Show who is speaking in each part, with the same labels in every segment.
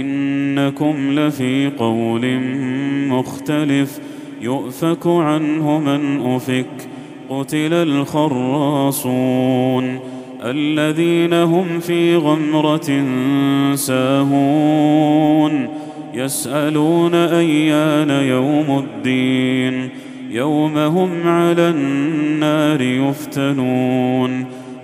Speaker 1: إنكم لفي قول مختلف يؤفك عنه من أفك قتل الخراصون الذين هم في غمرة ساهون يسألون أيان يوم الدين يوم هم على النار يفتنون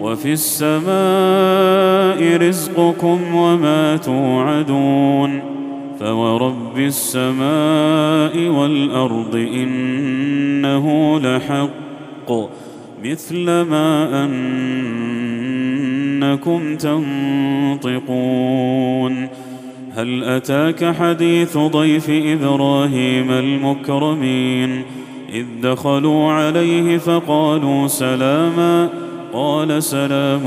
Speaker 1: وفي السماء رزقكم وما توعدون فورب السماء والأرض إنه لحق مثل ما أنكم تنطقون هل أتاك حديث ضيف إبراهيم المكرمين إذ دخلوا عليه فقالوا سلاما قال سلام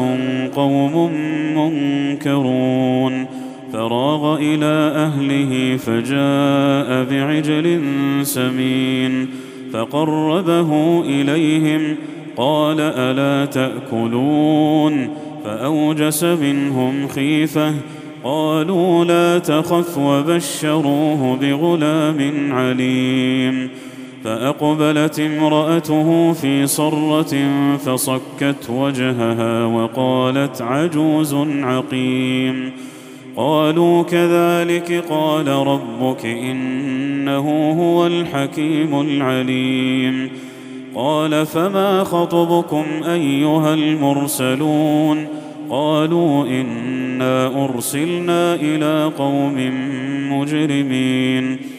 Speaker 1: قوم منكرون. فراغ إلى أهله فجاء بعجل سمين. فقربه إليهم قال ألا تأكلون؟ فأوجس منهم خيفة قالوا لا تخف وبشروه بغلام عليم. فأقبلت امرأته في صرة فصكت وجهها وقالت عجوز عقيم. قالوا كذلك قال ربك إنه هو الحكيم العليم. قال فما خطبكم أيها المرسلون؟ قالوا إنا أرسلنا إلى قوم مجرمين.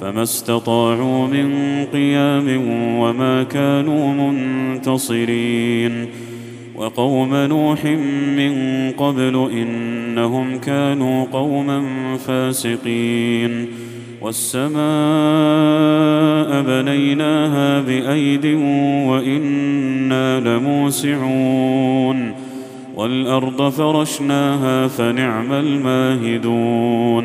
Speaker 1: فما استطاعوا من قيام وما كانوا منتصرين. وقوم نوح من قبل إنهم كانوا قوما فاسقين. والسماء بنيناها بأيد وإنا لموسعون. والأرض فرشناها فنعم الماهدون.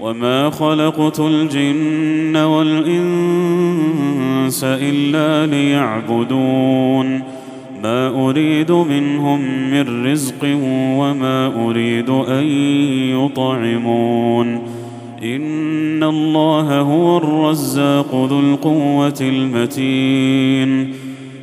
Speaker 1: وما خلقت الجن والانس الا ليعبدون ما اريد منهم من رزق وما اريد ان يطعمون ان الله هو الرزاق ذو القوه المتين